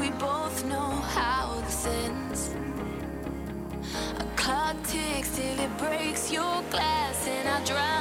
we both know how this ends. A clock ticks till it breaks your glass, and I drown.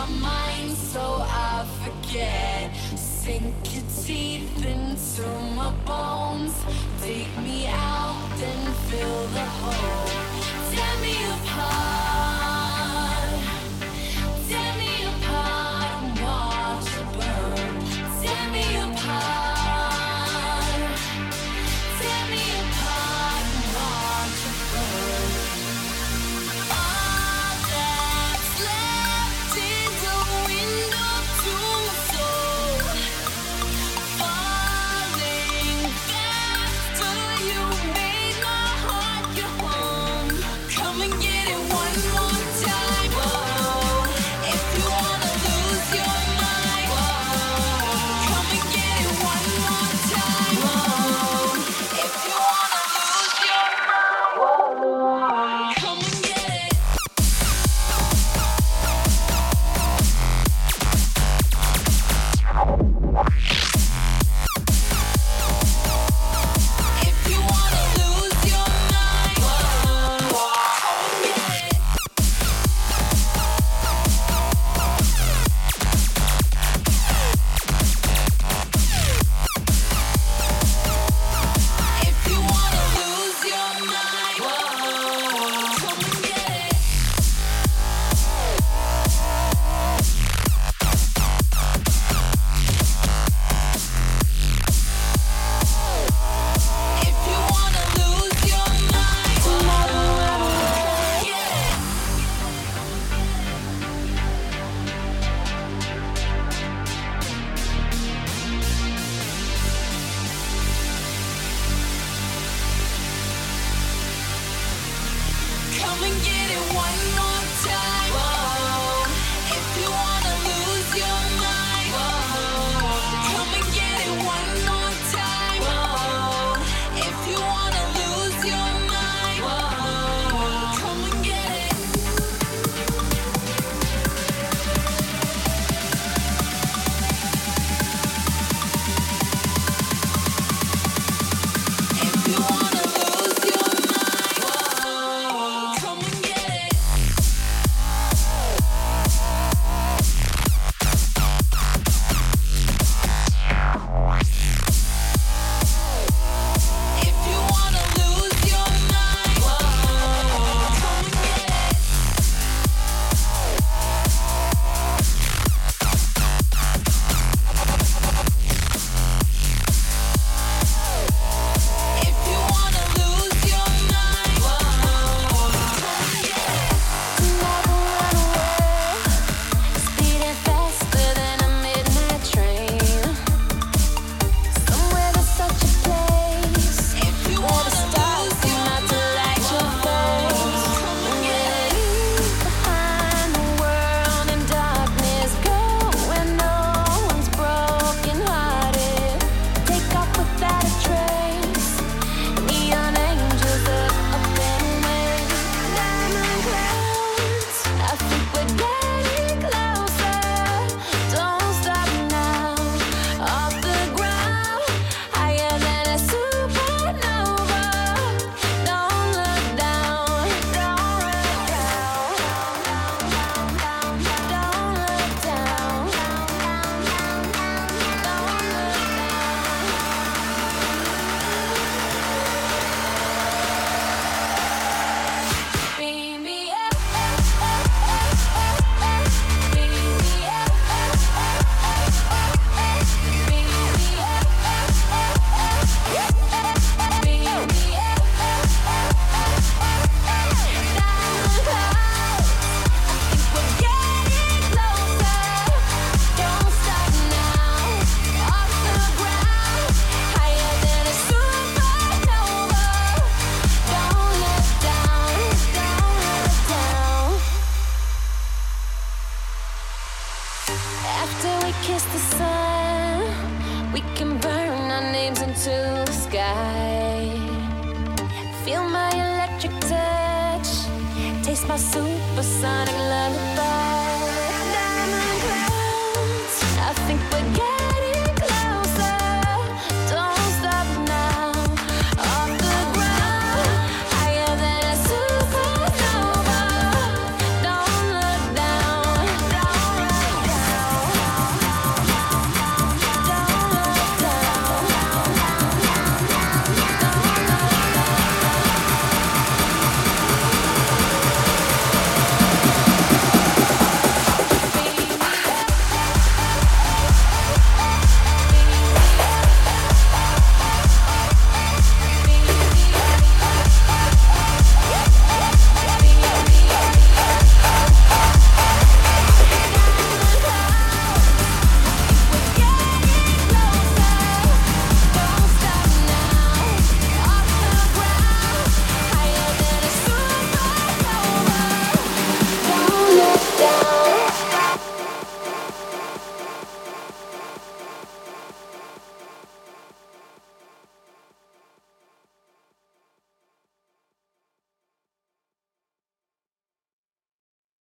my mind so I forget. Sink your teeth into my bones. Take me out and fill the hole. Tear me apart. my supersonic love.